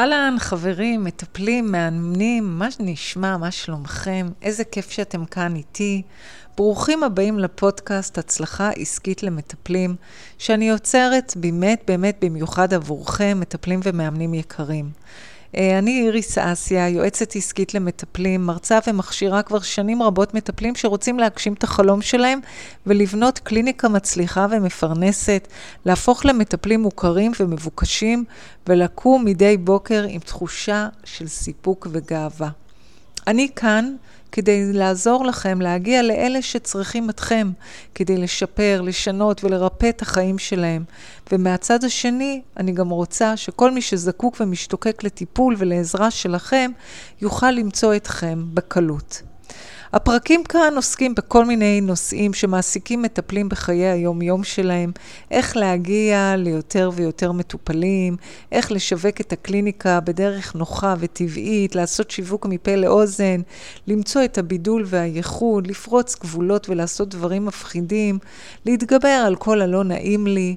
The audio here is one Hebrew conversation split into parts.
אהלן, חברים, מטפלים, מאמנים, מה נשמע, מה שלומכם? איזה כיף שאתם כאן איתי. ברוכים הבאים לפודקאסט הצלחה עסקית למטפלים, שאני יוצרת באמת באמת במיוחד עבורכם, מטפלים ומאמנים יקרים. אה, אני איריס אסיה, יועצת עסקית למטפלים, מרצה ומכשירה כבר שנים רבות מטפלים שרוצים להגשים את החלום שלהם ולבנות קליניקה מצליחה ומפרנסת, להפוך למטפלים מוכרים ומבוקשים ולקום מדי בוקר עם תחושה של סיפוק וגאווה. אני כאן כדי לעזור לכם להגיע לאלה שצריכים אתכם, כדי לשפר, לשנות ולרפא את החיים שלהם. ומהצד השני, אני גם רוצה שכל מי שזקוק ומשתוקק לטיפול ולעזרה שלכם, יוכל למצוא אתכם בקלות. הפרקים כאן עוסקים בכל מיני נושאים שמעסיקים מטפלים בחיי היום-יום שלהם, איך להגיע ליותר ויותר מטופלים, איך לשווק את הקליניקה בדרך נוחה וטבעית, לעשות שיווק מפה לאוזן, למצוא את הבידול והייחוד, לפרוץ גבולות ולעשות דברים מפחידים, להתגבר על כל הלא נעים לי,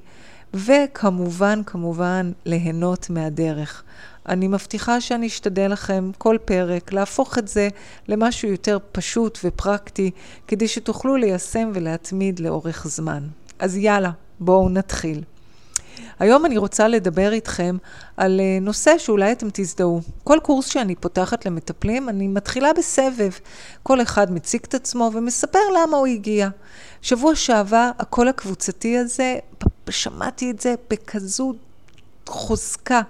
וכמובן, כמובן, ליהנות מהדרך. אני מבטיחה שאני אשתדל לכם כל פרק להפוך את זה למשהו יותר פשוט ופרקטי, כדי שתוכלו ליישם ולהתמיד לאורך זמן. אז יאללה, בואו נתחיל. היום אני רוצה לדבר איתכם על אה, נושא שאולי אתם תזדהו. כל קורס שאני פותחת למטפלים, אני מתחילה בסבב. כל אחד מציג את עצמו ומספר למה הוא הגיע. שבוע שעבר, הקול הקבוצתי הזה, שמעתי את זה בכזו חוזקה.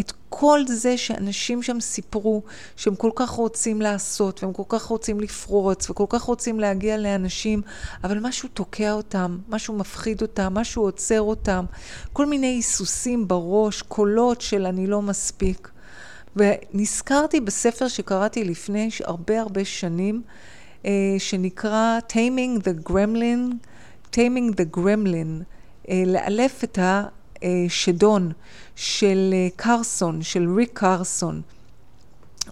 את כל זה שאנשים שם סיפרו שהם כל כך רוצים לעשות, והם כל כך רוצים לפרוץ, וכל כך רוצים להגיע לאנשים, אבל משהו תוקע אותם, משהו מפחיד אותם, משהו עוצר אותם, כל מיני היסוסים בראש, קולות של אני לא מספיק. ונזכרתי בספר שקראתי לפני הרבה הרבה שנים, אה, שנקרא Taming the Gremlin, Taming the Gremlin, אה, לאלף את השדון. של אה, קרסון, של ריק קרסון.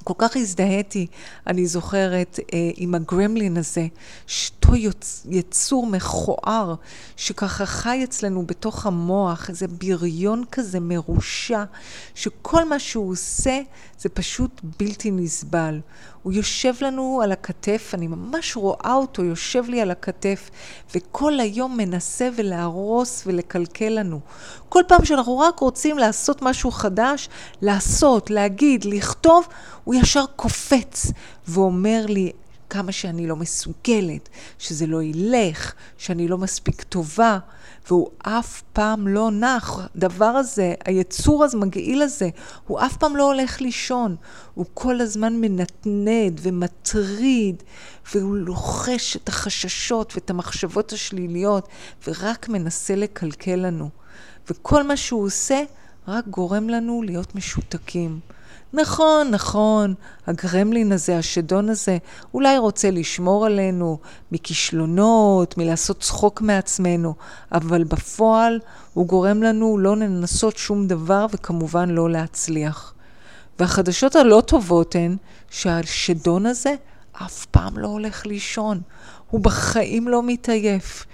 כל כך הזדהיתי, אני זוכרת, אה, עם הגרמלין הזה, שאותו יצ... יצור מכוער, שככה חי אצלנו בתוך המוח, איזה בריון כזה מרושע, שכל מה שהוא עושה זה פשוט בלתי נסבל. הוא יושב לנו על הכתף, אני ממש רואה אותו יושב לי על הכתף, וכל היום מנסה ולהרוס ולקלקל לנו. כל פעם שאנחנו רק רוצים לעשות משהו חדש, לעשות, להגיד, לכתוב, הוא ישר קופץ ואומר לי, כמה שאני לא מסוגלת, שזה לא ילך, שאני לא מספיק טובה, והוא אף פעם לא נח. הדבר הזה, היצור הזה, מגעיל הזה, הוא אף פעם לא הולך לישון. הוא כל הזמן מנתנד ומטריד, והוא לוחש את החששות ואת המחשבות השליליות, ורק מנסה לקלקל לנו. וכל מה שהוא עושה, רק גורם לנו להיות משותקים. נכון, נכון, הגרמלין הזה, השדון הזה, אולי רוצה לשמור עלינו מכישלונות, מלעשות צחוק מעצמנו, אבל בפועל הוא גורם לנו לא לנסות שום דבר וכמובן לא להצליח. והחדשות הלא טובות הן שהשדון הזה אף פעם לא הולך לישון, הוא בחיים לא מתעייף.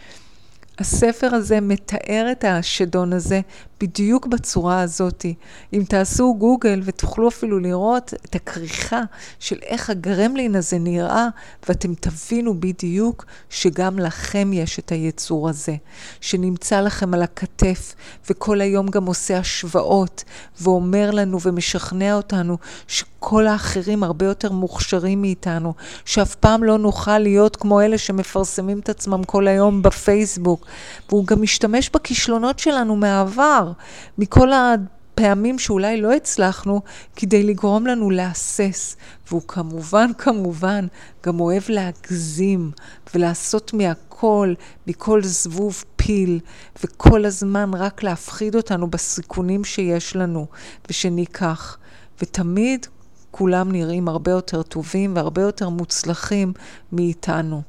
הספר הזה מתאר את השדון הזה בדיוק בצורה הזאתי. אם תעשו גוגל ותוכלו אפילו לראות את הכריכה של איך הגרמלין הזה נראה, ואתם תבינו בדיוק שגם לכם יש את היצור הזה, שנמצא לכם על הכתף, וכל היום גם עושה השוואות, ואומר לנו ומשכנע אותנו שכל האחרים הרבה יותר מוכשרים מאיתנו, שאף פעם לא נוכל להיות כמו אלה שמפרסמים את עצמם כל היום בפייסבוק. והוא גם משתמש בכישלונות שלנו מהעבר. מכל הפעמים שאולי לא הצלחנו, כדי לגרום לנו להסס. והוא כמובן, כמובן, גם אוהב להגזים ולעשות מהכל, מכל זבוב פיל, וכל הזמן רק להפחיד אותנו בסיכונים שיש לנו ושניקח. ותמיד כולם נראים הרבה יותר טובים והרבה יותר מוצלחים מאיתנו.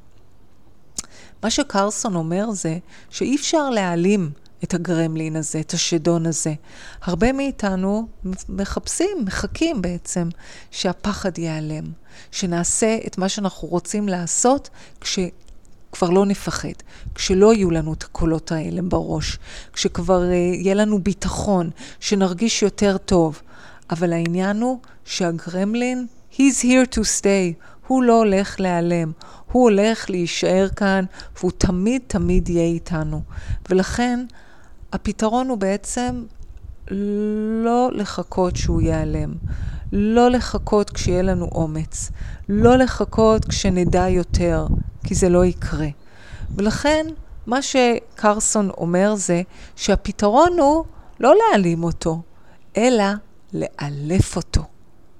מה שקרסון אומר זה שאי אפשר להעלים את הגרמלין הזה, את השדון הזה. הרבה מאיתנו מחפשים, מחכים בעצם, שהפחד ייעלם, שנעשה את מה שאנחנו רוצים לעשות כש... כבר לא נפחד, כשלא יהיו לנו את הקולות האלה בראש, כשכבר uh, יהיה לנו ביטחון, שנרגיש יותר טוב. אבל העניין הוא שהגרמלין, he's here to stay, הוא לא הולך להיעלם, הוא הולך להישאר כאן, והוא תמיד תמיד יהיה איתנו. ולכן, הפתרון הוא בעצם לא לחכות שהוא ייעלם, לא לחכות כשיהיה לנו אומץ, לא לחכות כשנדע יותר, כי זה לא יקרה. ולכן, מה שקרסון אומר זה שהפתרון הוא לא להעלים אותו, אלא לאלף אותו.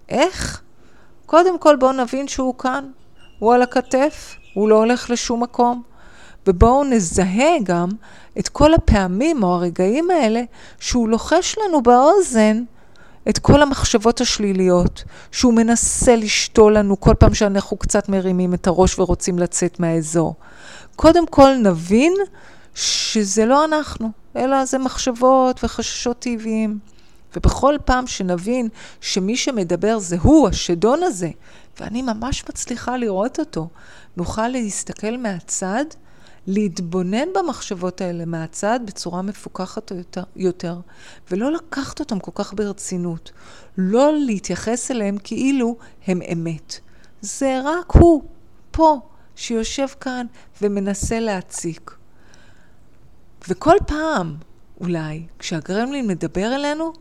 איך? קודם כל בואו נבין שהוא כאן, הוא על הכתף, הוא לא הולך לשום מקום. ובואו נזהה גם את כל הפעמים או הרגעים האלה שהוא לוחש לנו באוזן את כל המחשבות השליליות, שהוא מנסה לשתול לנו כל פעם שאנחנו קצת מרימים את הראש ורוצים לצאת מהאזור. קודם כל נבין שזה לא אנחנו, אלא זה מחשבות וחששות טבעיים. ובכל פעם שנבין שמי שמדבר זה הוא, השדון הזה, ואני ממש מצליחה לראות אותו, נוכל להסתכל מהצד, להתבונן במחשבות האלה מהצד בצורה מפוקחת יותר, ולא לקחת אותם כל כך ברצינות. לא להתייחס אליהם כאילו הם אמת. זה רק הוא, פה, שיושב כאן ומנסה להציק. וכל פעם, אולי, כשהגרמלין מדבר אלינו,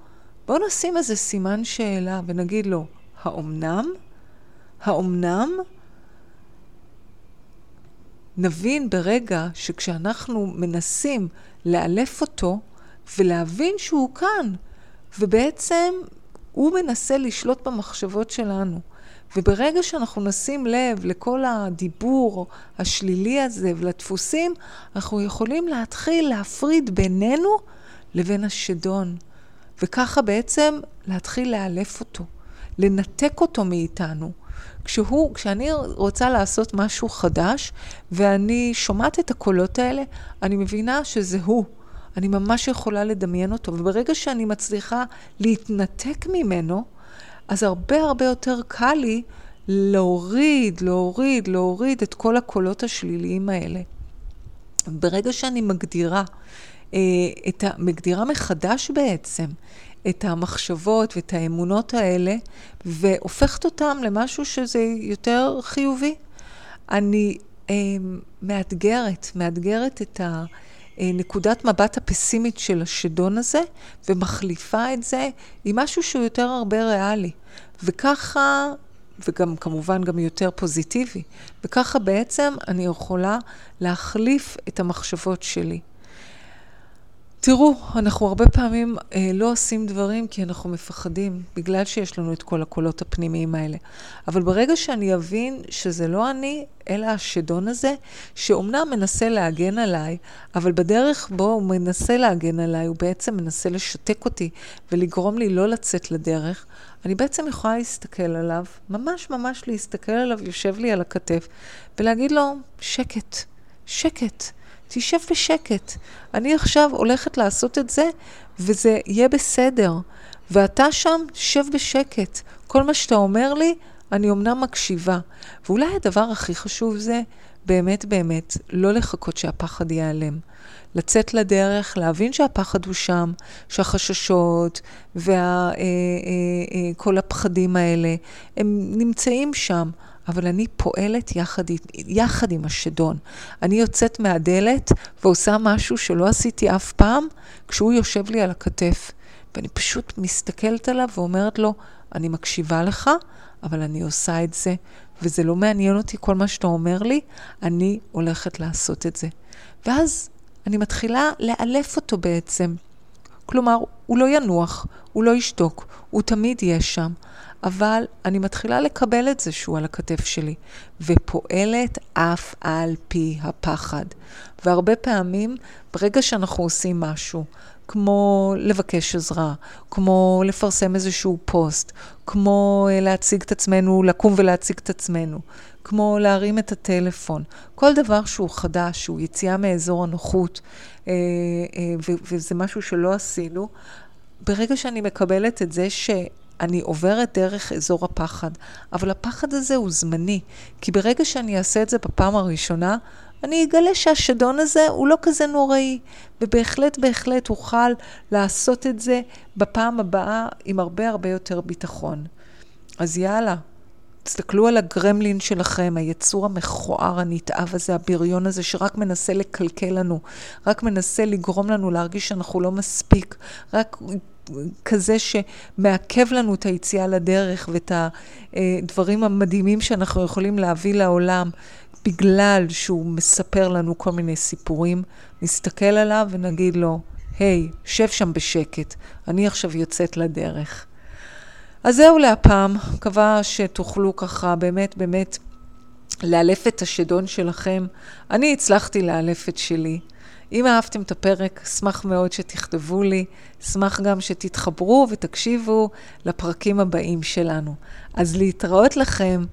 בואו נשים איזה סימן שאלה ונגיד לו, האומנם? האומנם? נבין ברגע שכשאנחנו מנסים לאלף אותו ולהבין שהוא כאן, ובעצם הוא מנסה לשלוט במחשבות שלנו. וברגע שאנחנו נשים לב לכל הדיבור השלילי הזה ולדפוסים, אנחנו יכולים להתחיל להפריד בינינו לבין השדון. וככה בעצם להתחיל לאלף אותו, לנתק אותו מאיתנו. כשהוא, כשאני רוצה לעשות משהו חדש, ואני שומעת את הקולות האלה, אני מבינה שזה הוא. אני ממש יכולה לדמיין אותו, וברגע שאני מצליחה להתנתק ממנו, אז הרבה הרבה יותר קל לי להוריד, להוריד, להוריד את כל הקולות השליליים האלה. ברגע שאני מגדירה, אה, את ה, מגדירה מחדש בעצם את המחשבות ואת האמונות האלה, והופכת אותם למשהו שזה יותר חיובי. אני אה, מאתגרת, מאתגרת את הנקודת מבט הפסימית של השדון הזה, ומחליפה את זה עם משהו שהוא יותר הרבה ריאלי. וככה, וגם כמובן גם יותר פוזיטיבי, וככה בעצם אני יכולה להחליף את המחשבות שלי. תראו, אנחנו הרבה פעמים אה, לא עושים דברים כי אנחנו מפחדים, בגלל שיש לנו את כל הקולות הפנימיים האלה. אבל ברגע שאני אבין שזה לא אני, אלא השדון הזה, שאומנם מנסה להגן עליי, אבל בדרך בו הוא מנסה להגן עליי, הוא בעצם מנסה לשתק אותי ולגרום לי לא לצאת לדרך, אני בעצם יכולה להסתכל עליו, ממש ממש להסתכל עליו, יושב לי על הכתף, ולהגיד לו, שקט, שקט. תשב בשקט. אני עכשיו הולכת לעשות את זה, וזה יהיה בסדר. ואתה שם, שב בשקט. כל מה שאתה אומר לי, אני אמנם מקשיבה. ואולי הדבר הכי חשוב זה, באמת באמת, לא לחכות שהפחד ייעלם. לצאת לדרך, להבין שהפחד הוא שם, שהחששות וכל אה, אה, אה, הפחדים האלה, הם נמצאים שם. אבל אני פועלת יחד, יחד עם השדון. אני יוצאת מהדלת ועושה משהו שלא עשיתי אף פעם, כשהוא יושב לי על הכתף. ואני פשוט מסתכלת עליו ואומרת לו, אני מקשיבה לך, אבל אני עושה את זה, וזה לא מעניין אותי כל מה שאתה אומר לי, אני הולכת לעשות את זה. ואז אני מתחילה לאלף אותו בעצם. כלומר, הוא לא ינוח, הוא לא ישתוק, הוא תמיד יהיה שם. אבל אני מתחילה לקבל את זה שהוא על הכתף שלי, ופועלת אף על פי הפחד. והרבה פעמים, ברגע שאנחנו עושים משהו, כמו לבקש עזרה, כמו לפרסם איזשהו פוסט, כמו אה, להציג את עצמנו, לקום ולהציג את עצמנו, כמו להרים את הטלפון, כל דבר שהוא חדש, שהוא יציאה מאזור הנוחות, אה, אה, וזה משהו שלא עשינו, ברגע שאני מקבלת את זה ש... אני עוברת דרך אזור הפחד, אבל הפחד הזה הוא זמני, כי ברגע שאני אעשה את זה בפעם הראשונה, אני אגלה שהשדון הזה הוא לא כזה נוראי, ובהחלט בהחלט אוכל לעשות את זה בפעם הבאה עם הרבה הרבה יותר ביטחון. אז יאללה, תסתכלו על הגרמלין שלכם, היצור המכוער, הנתעב הזה, הבריון הזה, שרק מנסה לקלקל לנו, רק מנסה לגרום לנו להרגיש שאנחנו לא מספיק, רק כזה שמעכב לנו את היציאה לדרך ואת הדברים המדהימים שאנחנו יכולים להביא לעולם. בגלל שהוא מספר לנו כל מיני סיפורים, נסתכל עליו ונגיד לו, היי, hey, שב שם בשקט, אני עכשיו יוצאת לדרך. אז זהו להפעם, מקווה שתוכלו ככה באמת באמת לאלף את השדון שלכם. אני הצלחתי לאלף את שלי. אם אהבתם את הפרק, אשמח מאוד שתכתבו לי, אשמח גם שתתחברו ותקשיבו לפרקים הבאים שלנו. אז להתראות לכם.